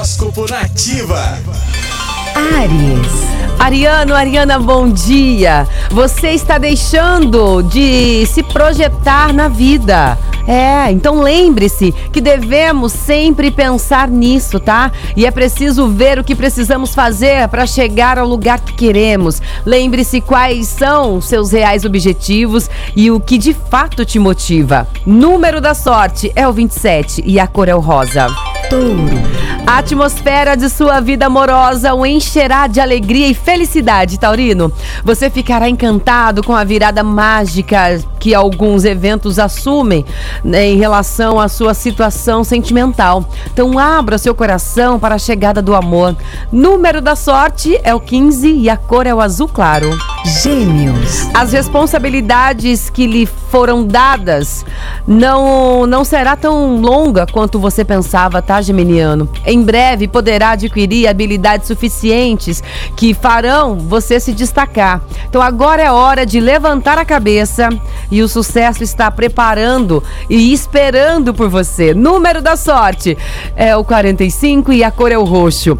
Horóscopo Nativa. Ares. Ariano, Ariana, bom dia. Você está deixando de se projetar na vida. É, então lembre-se que devemos sempre pensar nisso, tá? E é preciso ver o que precisamos fazer para chegar ao lugar que queremos. Lembre-se quais são seus reais objetivos e o que de fato te motiva. Número da sorte é o 27 e a cor é o rosa. Touro. A atmosfera de sua vida amorosa o encherá de alegria e felicidade, Taurino. Você ficará encantado com a virada mágica que alguns eventos assumem né, em relação à sua situação sentimental. Então abra seu coração para a chegada do amor. Número da sorte é o 15 e a cor é o azul claro. Gêmeos. As responsabilidades que lhe foram dadas não não será tão longa quanto você pensava, tá, Geminiano? Em breve poderá adquirir habilidades suficientes que farão você se destacar. Então agora é hora de levantar a cabeça e o sucesso está preparando e esperando por você. Número da sorte é o 45 e a cor é o roxo.